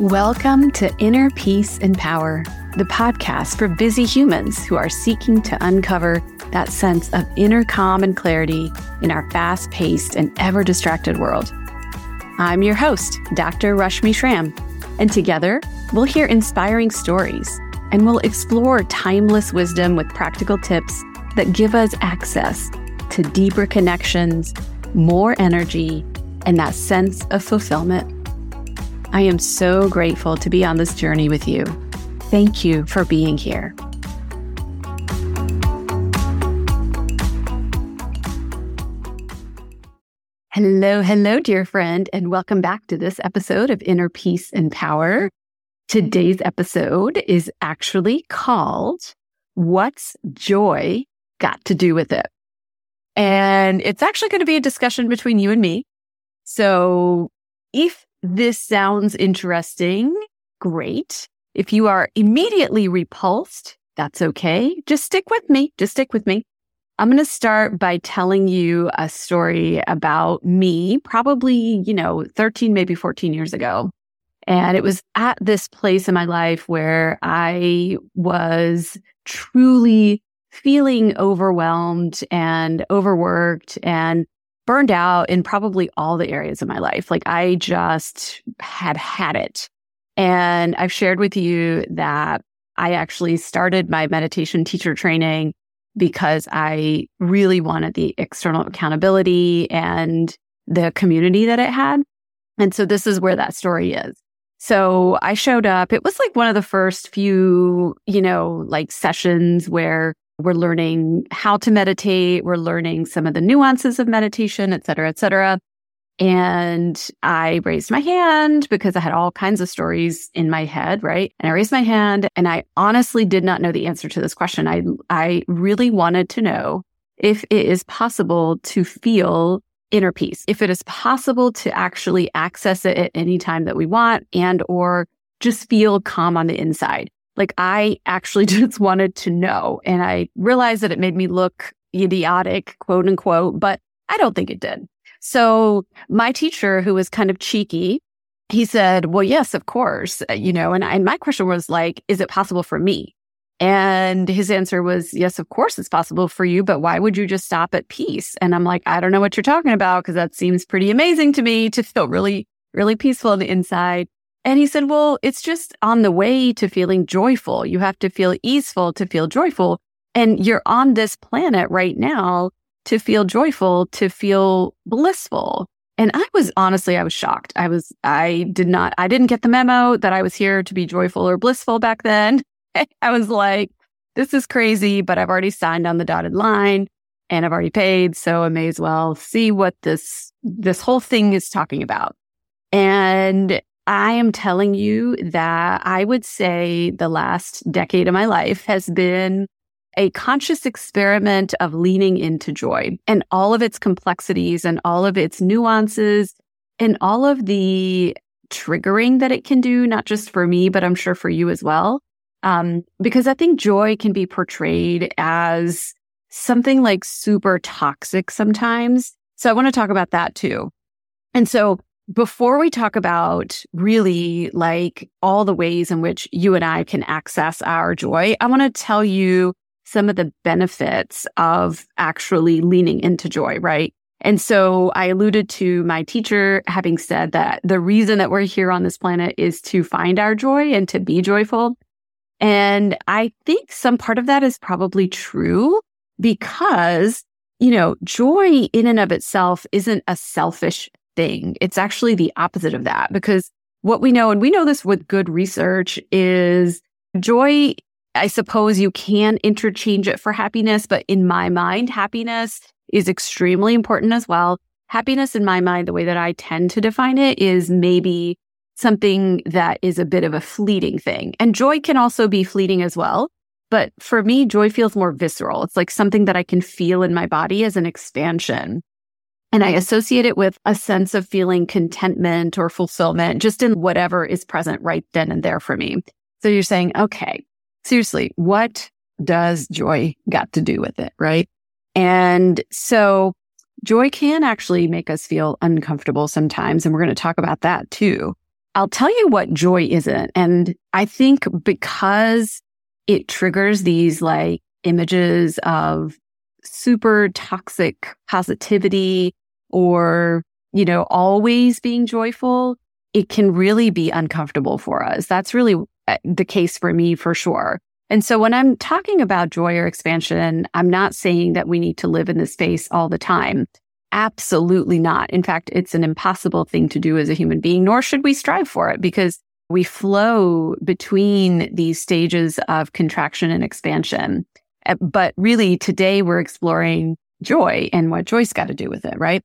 Welcome to Inner Peace and Power, the podcast for busy humans who are seeking to uncover that sense of inner calm and clarity in our fast paced and ever distracted world. I'm your host, Dr. Rashmi Schramm, and together we'll hear inspiring stories and we'll explore timeless wisdom with practical tips that give us access to deeper connections, more energy, and that sense of fulfillment. I am so grateful to be on this journey with you. Thank you for being here. Hello, hello, dear friend, and welcome back to this episode of Inner Peace and Power. Today's episode is actually called What's Joy Got to Do with It? And it's actually going to be a discussion between you and me. So if this sounds interesting, great. If you are immediately repulsed, that's okay. Just stick with me. Just stick with me. I'm going to start by telling you a story about me, probably, you know, 13, maybe 14 years ago. And it was at this place in my life where I was truly feeling overwhelmed and overworked and burned out in probably all the areas of my life. Like I just had had it. And I've shared with you that I actually started my meditation teacher training because I really wanted the external accountability and the community that it had. And so this is where that story is. So I showed up. It was like one of the first few, you know, like sessions where we're learning how to meditate. We're learning some of the nuances of meditation, et cetera, et cetera. And I raised my hand because I had all kinds of stories in my head, right? And I raised my hand and I honestly did not know the answer to this question. I, I really wanted to know if it is possible to feel inner peace, if it is possible to actually access it at any time that we want and or just feel calm on the inside. Like I actually just wanted to know. And I realized that it made me look idiotic, quote unquote, but I don't think it did. So my teacher, who was kind of cheeky, he said, well, yes, of course, uh, you know, and, and my question was like, is it possible for me? And his answer was, yes, of course it's possible for you, but why would you just stop at peace? And I'm like, I don't know what you're talking about because that seems pretty amazing to me to feel really, really peaceful on the inside. And he said, well, it's just on the way to feeling joyful. You have to feel easeful to feel joyful. And you're on this planet right now to feel joyful, to feel blissful. And I was honestly, I was shocked. I was, I did not, I didn't get the memo that I was here to be joyful or blissful back then. I was like, this is crazy, but I've already signed on the dotted line and I've already paid. So I may as well see what this, this whole thing is talking about. And I am telling you that I would say the last decade of my life has been a conscious experiment of leaning into joy and all of its complexities and all of its nuances and all of the triggering that it can do, not just for me, but I'm sure for you as well. Um, because I think joy can be portrayed as something like super toxic sometimes. So I want to talk about that too. And so before we talk about really like all the ways in which you and I can access our joy, I want to tell you some of the benefits of actually leaning into joy, right? And so I alluded to my teacher having said that the reason that we're here on this planet is to find our joy and to be joyful. And I think some part of that is probably true because, you know, joy in and of itself isn't a selfish thing. It's actually the opposite of that because what we know, and we know this with good research, is joy. I suppose you can interchange it for happiness, but in my mind, happiness is extremely important as well. Happiness, in my mind, the way that I tend to define it is maybe something that is a bit of a fleeting thing. And joy can also be fleeting as well. But for me, joy feels more visceral. It's like something that I can feel in my body as an expansion. And I associate it with a sense of feeling contentment or fulfillment just in whatever is present right then and there for me. So you're saying, okay, seriously, what does joy got to do with it? Right. And so joy can actually make us feel uncomfortable sometimes. And we're going to talk about that too. I'll tell you what joy isn't. And I think because it triggers these like images of super toxic positivity or, you know, always being joyful, it can really be uncomfortable for us. That's really uh, the case for me for sure. And so when I'm talking about joy or expansion, I'm not saying that we need to live in this space all the time. Absolutely not. In fact, it's an impossible thing to do as a human being, nor should we strive for it because we flow between these stages of contraction and expansion. Uh, but really today we're exploring joy and what joy's got to do with it, right?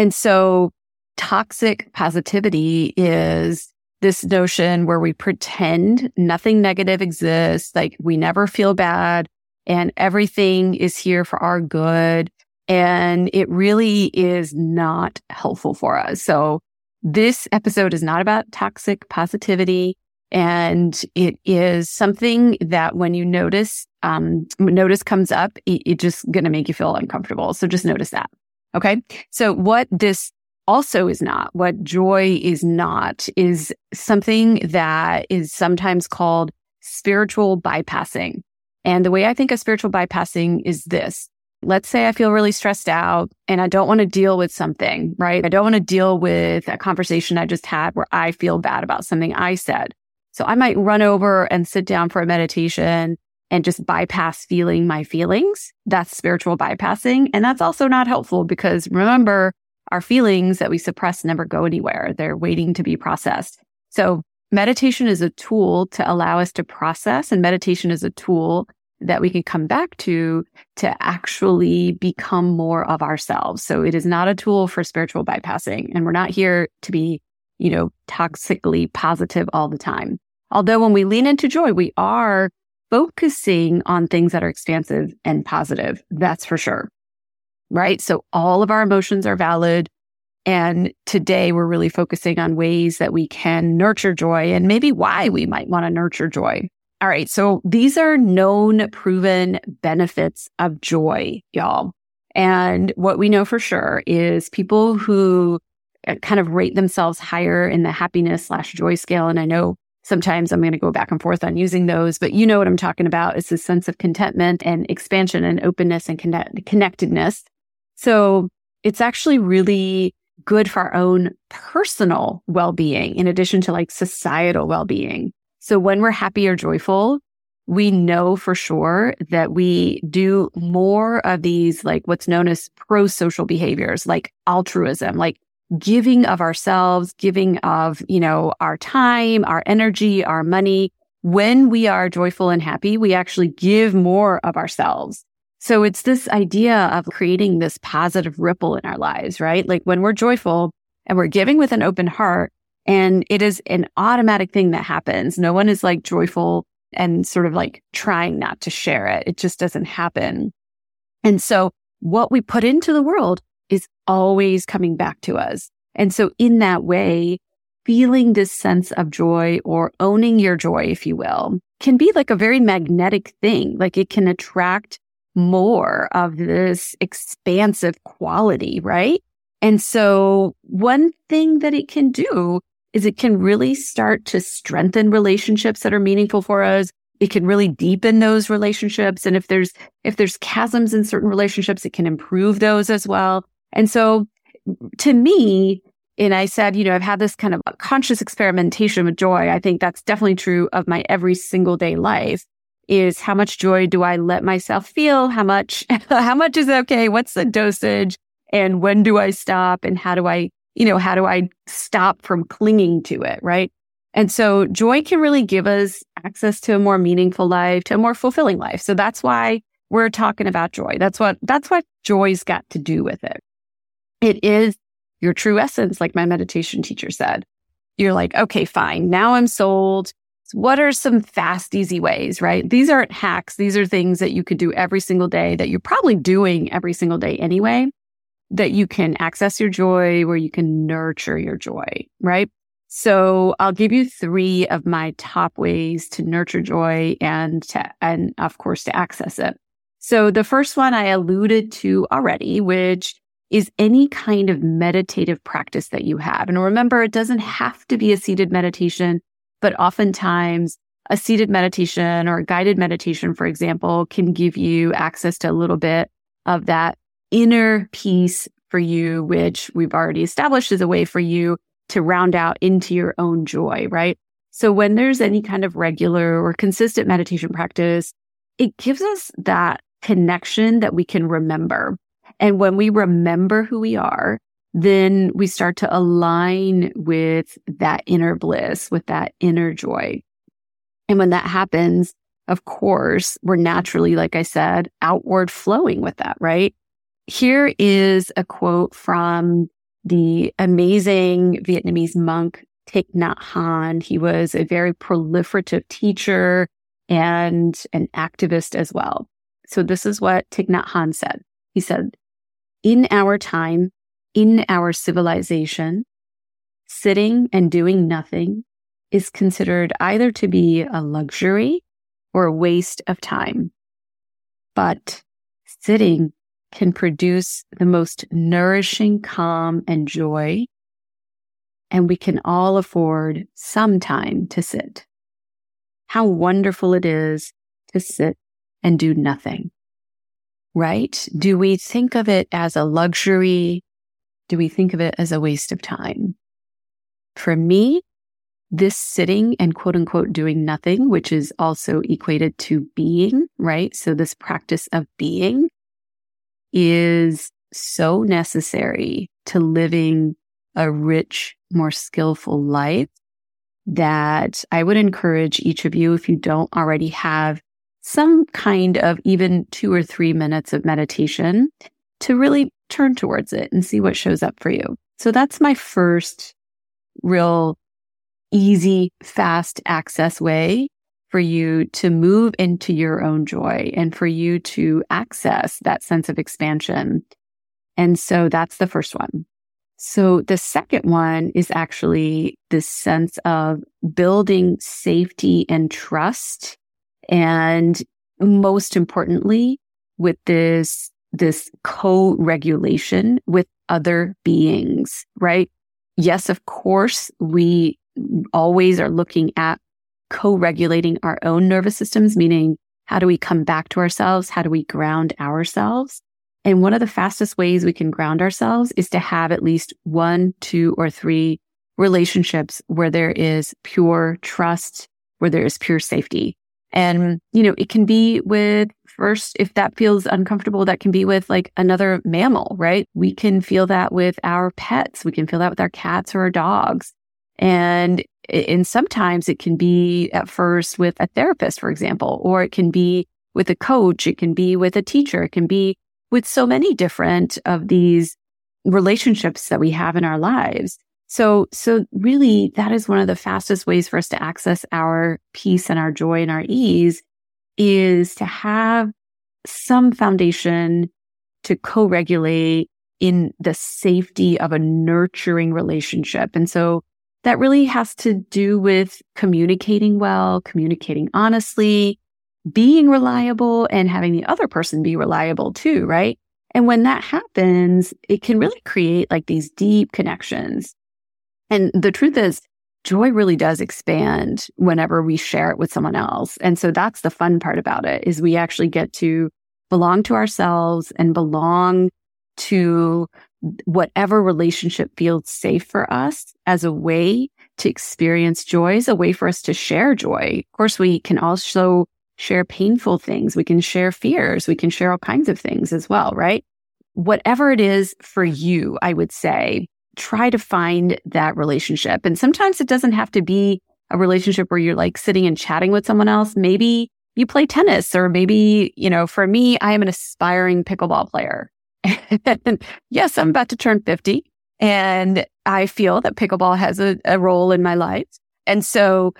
And so toxic positivity is this notion where we pretend nothing negative exists, like we never feel bad and everything is here for our good. And it really is not helpful for us. So this episode is not about toxic positivity. And it is something that when you notice, um, notice comes up, it, it's just going to make you feel uncomfortable. So just notice that. Okay. So what this also is not, what joy is not, is something that is sometimes called spiritual bypassing. And the way I think of spiritual bypassing is this. Let's say I feel really stressed out and I don't want to deal with something, right? I don't want to deal with a conversation I just had where I feel bad about something I said. So I might run over and sit down for a meditation and just bypass feeling my feelings. That's spiritual bypassing. And that's also not helpful because remember, our feelings that we suppress never go anywhere. They're waiting to be processed. So meditation is a tool to allow us to process and meditation is a tool that we can come back to to actually become more of ourselves. So it is not a tool for spiritual bypassing and we're not here to be, you know, toxically positive all the time. Although when we lean into joy, we are focusing on things that are expansive and positive. That's for sure right? So all of our emotions are valid. And today we're really focusing on ways that we can nurture joy and maybe why we might want to nurture joy. All right. So these are known proven benefits of joy, y'all. And what we know for sure is people who uh, kind of rate themselves higher in the happiness slash joy scale. And I know sometimes I'm going to go back and forth on using those, but you know what I'm talking about. It's this sense of contentment and expansion and openness and connect- connectedness. So it's actually really good for our own personal well-being in addition to like societal well-being. So when we're happy or joyful, we know for sure that we do more of these like what's known as pro-social behaviors like altruism, like giving of ourselves, giving of, you know, our time, our energy, our money. When we are joyful and happy, we actually give more of ourselves. So it's this idea of creating this positive ripple in our lives, right? Like when we're joyful and we're giving with an open heart and it is an automatic thing that happens. No one is like joyful and sort of like trying not to share it. It just doesn't happen. And so what we put into the world is always coming back to us. And so in that way, feeling this sense of joy or owning your joy, if you will, can be like a very magnetic thing. Like it can attract more of this expansive quality, right? And so one thing that it can do is it can really start to strengthen relationships that are meaningful for us. It can really deepen those relationships. And if there's, if there's chasms in certain relationships, it can improve those as well. And so to me, and I said, you know, I've had this kind of conscious experimentation with joy. I think that's definitely true of my every single day life is how much joy do I let myself feel? How much, how much is okay? What's the dosage? And when do I stop? And how do I, you know, how do I stop from clinging to it? Right. And so joy can really give us access to a more meaningful life, to a more fulfilling life. So that's why we're talking about joy. That's what, that's what joy's got to do with it. It is your true essence, like my meditation teacher said. You're like, okay, fine. Now I'm sold what are some fast, easy ways, right? These aren't hacks. These are things that you could do every single day that you're probably doing every single day anyway, that you can access your joy, where you can nurture your joy, right? So I'll give you three of my top ways to nurture joy and to, and of course to access it. So the first one I alluded to already, which is any kind of meditative practice that you have. And remember, it doesn't have to be a seated meditation, but oftentimes a seated meditation or a guided meditation, for example, can give you access to a little bit of that inner peace for you, which we've already established is a way for you to round out into your own joy, right? So when there's any kind of regular or consistent meditation practice, it gives us that connection that we can remember. And when we remember who we are, then we start to align with that inner bliss, with that inner joy. And when that happens, of course, we're naturally, like I said, outward flowing with that, right? Here is a quote from the amazing Vietnamese monk Thich Nhat Hanh. He was a very proliferative teacher and an activist as well. So this is what Thich Nhat Hanh said. He said, in our time, in our civilization, sitting and doing nothing is considered either to be a luxury or a waste of time. But sitting can produce the most nourishing calm and joy. And we can all afford some time to sit. How wonderful it is to sit and do nothing, right? Do we think of it as a luxury? Do we think of it as a waste of time? For me, this sitting and quote unquote doing nothing, which is also equated to being, right? So this practice of being is so necessary to living a rich, more skillful life that I would encourage each of you, if you don't already have some kind of even two or three minutes of meditation, to really turn towards it and see what shows up for you. So that's my first real easy, fast access way for you to move into your own joy and for you to access that sense of expansion. And so that's the first one. So the second one is actually this sense of building safety and trust. And most importantly, with this, this co-regulation with other beings, right? Yes, of course, we always are looking at co-regulating our own nervous systems, meaning how do we come back to ourselves? How do we ground ourselves? And one of the fastest ways we can ground ourselves is to have at least one, two, or three relationships where there is pure trust, where there is pure safety. And, you know, it can be with first, if that feels uncomfortable, that can be with like another mammal, right? We can feel that with our pets. We can feel that with our cats or our dogs. And and sometimes it can be at first with a therapist, for example, or it can be with a coach. It can be with a teacher. It can be with so many different of these relationships that we have in our lives. So, so really that is one of the fastest ways for us to access our peace and our joy and our ease is to have some foundation to co-regulate in the safety of a nurturing relationship. And so that really has to do with communicating well, communicating honestly, being reliable and having the other person be reliable too, right? And when that happens, it can really create like these deep connections. And the truth is, joy really does expand whenever we share it with someone else. And so that's the fun part about it is we actually get to belong to ourselves and belong to whatever relationship feels safe for us as a way to experience joy, is a way for us to share joy. Of course, we can also share painful things. We can share fears. We can share all kinds of things as well, right? Whatever it is for you, I would say, try to find that relationship. And sometimes it doesn't have to be a relationship where you're like sitting and chatting with someone else. Maybe you play tennis or maybe, you know, for me, I am an aspiring pickleball player. and yes, I'm about to turn 50 and I feel that pickleball has a, a role in my life. And so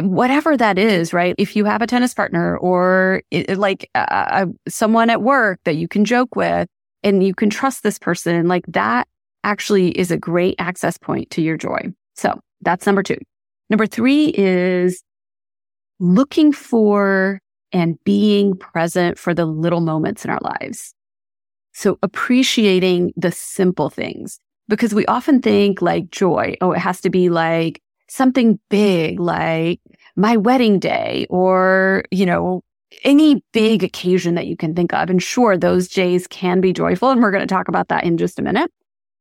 whatever that is, right? If you have a tennis partner or it, like uh, uh, someone at work that you can joke with and you can trust this person, like that actually is a great access point to your joy. So that's number two. Number three is looking for and being present for the little moments in our lives. So appreciating the simple things because we often think like joy, oh, it has to be like something big, like my wedding day or, you know, any big occasion that you can think of. And sure, those days can be joyful. And we're going to talk about that in just a minute.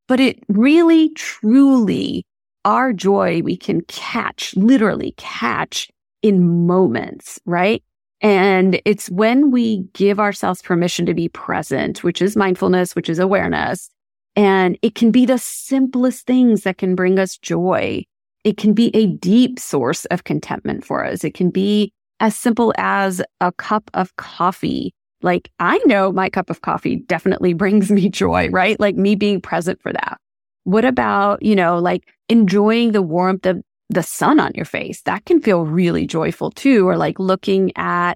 But it really, truly, our joy we can catch, literally catch in moments, right? And it's when we give ourselves permission to be present, which is mindfulness, which is awareness. And it can be the simplest things that can bring us joy. It can be a deep source of contentment for us. It can be as simple as a cup of coffee. Like I know my cup of coffee definitely brings me joy, right? Like me being present for that. What about, you know, like enjoying the warmth of the sun on your face? That can feel really joyful too. Or like looking at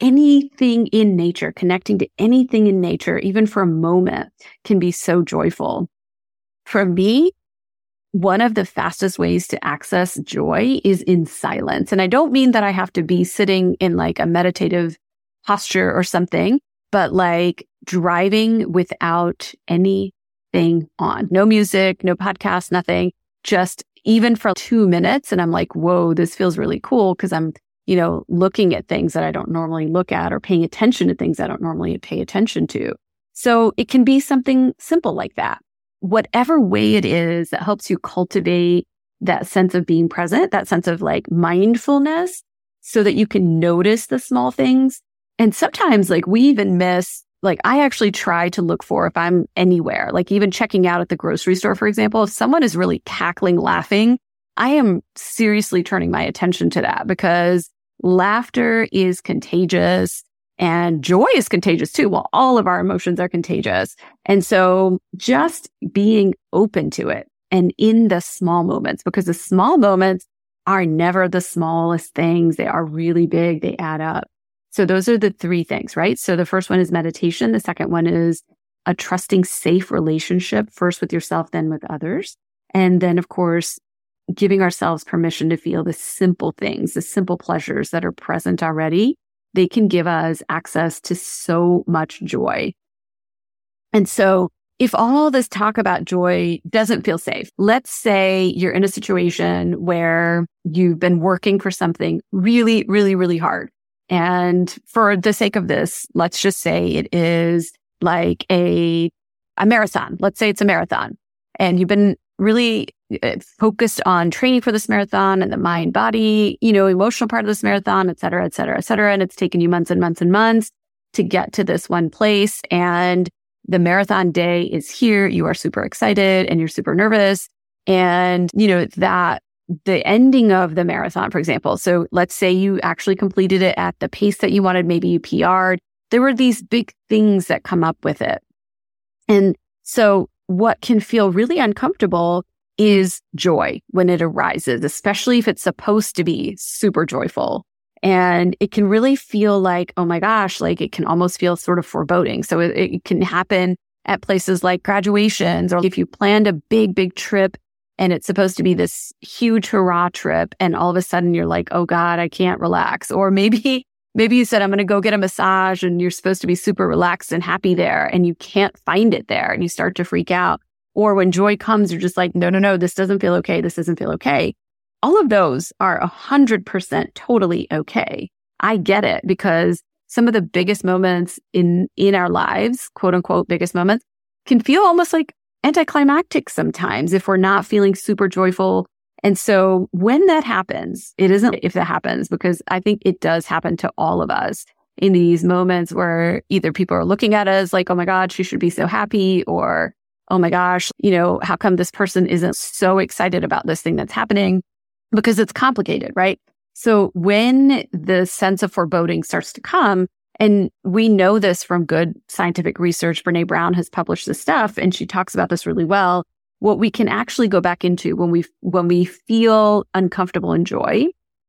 anything in nature, connecting to anything in nature, even for a moment can be so joyful. For me, one of the fastest ways to access joy is in silence. And I don't mean that I have to be sitting in like a meditative posture or something, but like driving without anything on, no music, no podcast, nothing, just even for two minutes. And I'm like, whoa, this feels really cool because I'm, you know, looking at things that I don't normally look at or paying attention to things I don't normally pay attention to. So it can be something simple like that whatever way it is that helps you cultivate that sense of being present, that sense of like mindfulness so that you can notice the small things. And sometimes like we even miss, like I actually try to look for if I'm anywhere, like even checking out at the grocery store, for example, if someone is really cackling, laughing, I am seriously turning my attention to that because laughter is contagious. And joy is contagious too. Well, all of our emotions are contagious. And so just being open to it and in the small moments, because the small moments are never the smallest things. They are really big. They add up. So those are the three things, right? So the first one is meditation. The second one is a trusting, safe relationship, first with yourself, then with others. And then, of course, giving ourselves permission to feel the simple things, the simple pleasures that are present already they can give us access to so much joy. And so if all this talk about joy doesn't feel safe, let's say you're in a situation where you've been working for something really, really, really hard. And for the sake of this, let's just say it is like a, a marathon. Let's say it's a marathon and you've been really uh, focused on training for this marathon and the mind body, you know, emotional part of this marathon, et cetera, et cetera, et cetera. And it's taken you months and months and months to get to this one place. And the marathon day is here. You are super excited and you're super nervous. And, you know, that the ending of the marathon, for example. So let's say you actually completed it at the pace that you wanted. Maybe you PR'd. There were these big things that come up with it. And so what can feel really uncomfortable is joy when it arises, especially if it's supposed to be super joyful. And it can really feel like, oh my gosh, like it can almost feel sort of foreboding. So it, it can happen at places like graduations or if you planned a big, big trip and it's supposed to be this huge hurrah trip and all of a sudden you're like, oh God, I can't relax. Or maybe Maybe you said, I'm going to go get a massage and you're supposed to be super relaxed and happy there and you can't find it there and you start to freak out. Or when joy comes, you're just like, no, no, no, this doesn't feel okay. This doesn't feel okay. All of those are a hundred percent totally okay. I get it because some of the biggest moments in, in our lives, quote unquote, biggest moments can feel almost like anticlimactic sometimes if we're not feeling super joyful and so when that happens, it isn't if that happens, because I think it does happen to all of us in these moments where either people are looking at us like, oh my God, she should be so happy, or oh my gosh, you know, how come this person isn't so excited about this thing that's happening? Because it's complicated, right? So when the sense of foreboding starts to come, and we know this from good scientific research, Brene Brown has published this stuff and she talks about this really well what we can actually go back into when we, when we feel uncomfortable in joy,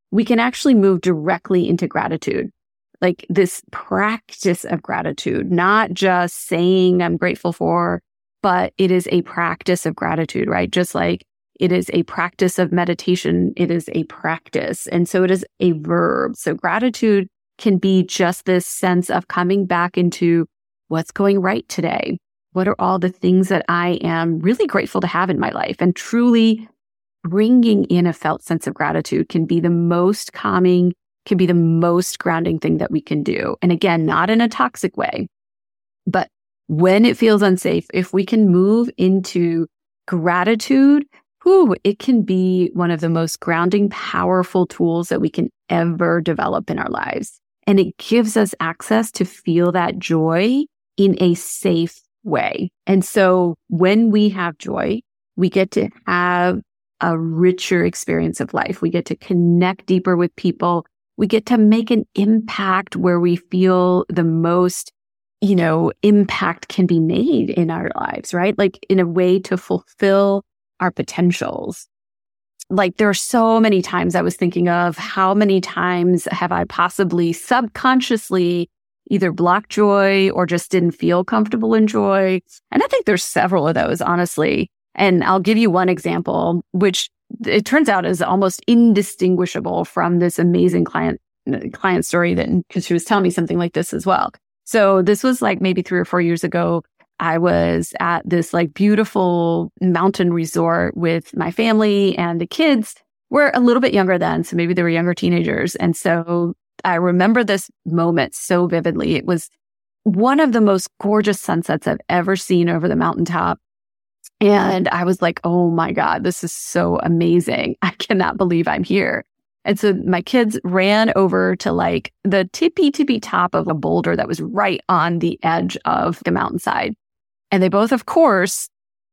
we can actually move directly into gratitude. Like this practice of gratitude, not just saying I'm grateful for, but it is a practice of gratitude, right? Just like it is a practice of meditation. It is a practice. And so it is a verb. So gratitude can be just this sense of coming back into what's going right today. What are all the things that I am really grateful to have in my life? And truly bringing in a felt sense of gratitude can be the most calming, can be the most grounding thing that we can do. And again, not in a toxic way, but when it feels unsafe, if we can move into gratitude, whew, it can be one of the most grounding, powerful tools that we can ever develop in our lives. And it gives us access to feel that joy in a safe way. And so when we have joy, we get to have a richer experience of life. We get to connect deeper with people. We get to make an impact where we feel the most, you know, impact can be made in our lives, right? Like in a way to fulfill our potentials. Like there are so many times I was thinking of how many times have I possibly subconsciously either blocked joy or just didn't feel comfortable in joy. And I think there's several of those, honestly. And I'll give you one example, which it turns out is almost indistinguishable from this amazing client client story that because she was telling me something like this as well. So this was like maybe three or four years ago. I was at this like beautiful mountain resort with my family and the kids were a little bit younger then. So maybe they were younger teenagers. And so I remember this moment so vividly. It was one of the most gorgeous sunsets I've ever seen over the mountaintop. And I was like, oh my God, this is so amazing. I cannot believe I'm here. And so my kids ran over to like the tippy tippy top of a boulder that was right on the edge of the mountainside. And they both, of course,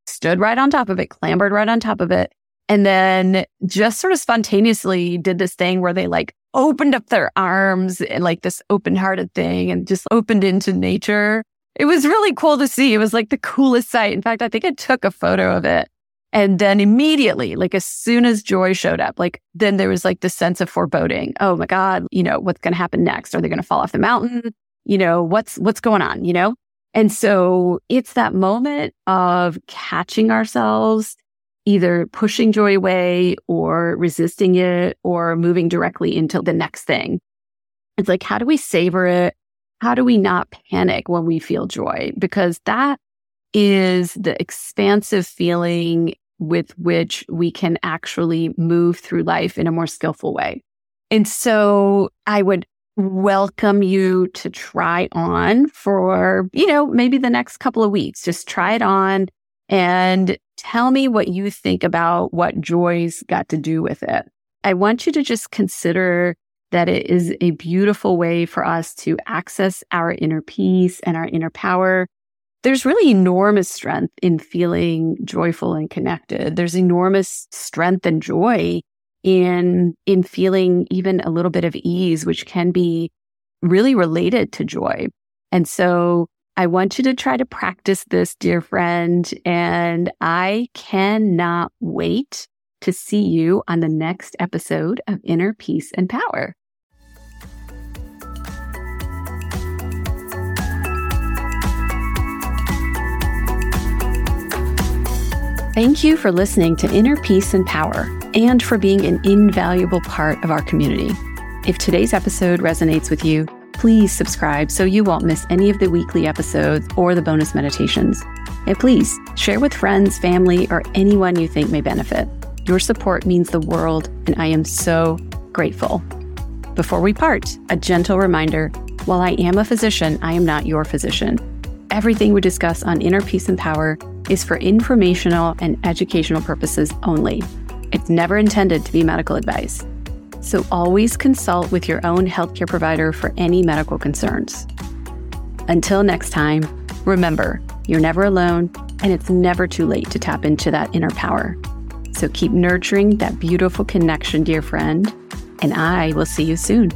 stood right on top of it, clambered right on top of it. And then just sort of spontaneously did this thing where they like opened up their arms and like this open hearted thing and just opened into nature it was really cool to see. It was like the coolest sight. In fact, I think I took a photo of it. And then immediately, like as soon as joy showed up, like then there was like the sense of foreboding. Oh my God, you know, what's going to happen next? Are they going to fall off the mountain? You know, what's, what's going on, you know? And so it's that moment of catching ourselves, either pushing joy away or resisting it or moving directly into the next thing. It's like, how do we savor it? how do we not panic when we feel joy? Because that is the expansive feeling with which we can actually move through life in a more skillful way. And so I would welcome you to try on for, you know, maybe the next couple of weeks. Just try it on and tell me what you think about what joy's got to do with it. I want you to just consider that it is a beautiful way for us to access our inner peace and our inner power. There's really enormous strength in feeling joyful and connected. There's enormous strength and joy in, in feeling even a little bit of ease, which can be really related to joy. And so I want you to try to practice this, dear friend. And I cannot wait to see you on the next episode of Inner Peace and Power. Thank you for listening to Inner Peace and Power and for being an invaluable part of our community. If today's episode resonates with you, please subscribe so you won't miss any of the weekly episodes or the bonus meditations. And please share with friends, family, or anyone you think may benefit. Your support means the world, and I am so grateful. Before we part, a gentle reminder while I am a physician, I am not your physician. Everything we discuss on Inner Peace and Power is for informational and educational purposes only. It's never intended to be medical advice. So always consult with your own healthcare provider for any medical concerns. Until next time, remember, you're never alone and it's never too late to tap into that inner power. So keep nurturing that beautiful connection, dear friend, and I will see you soon.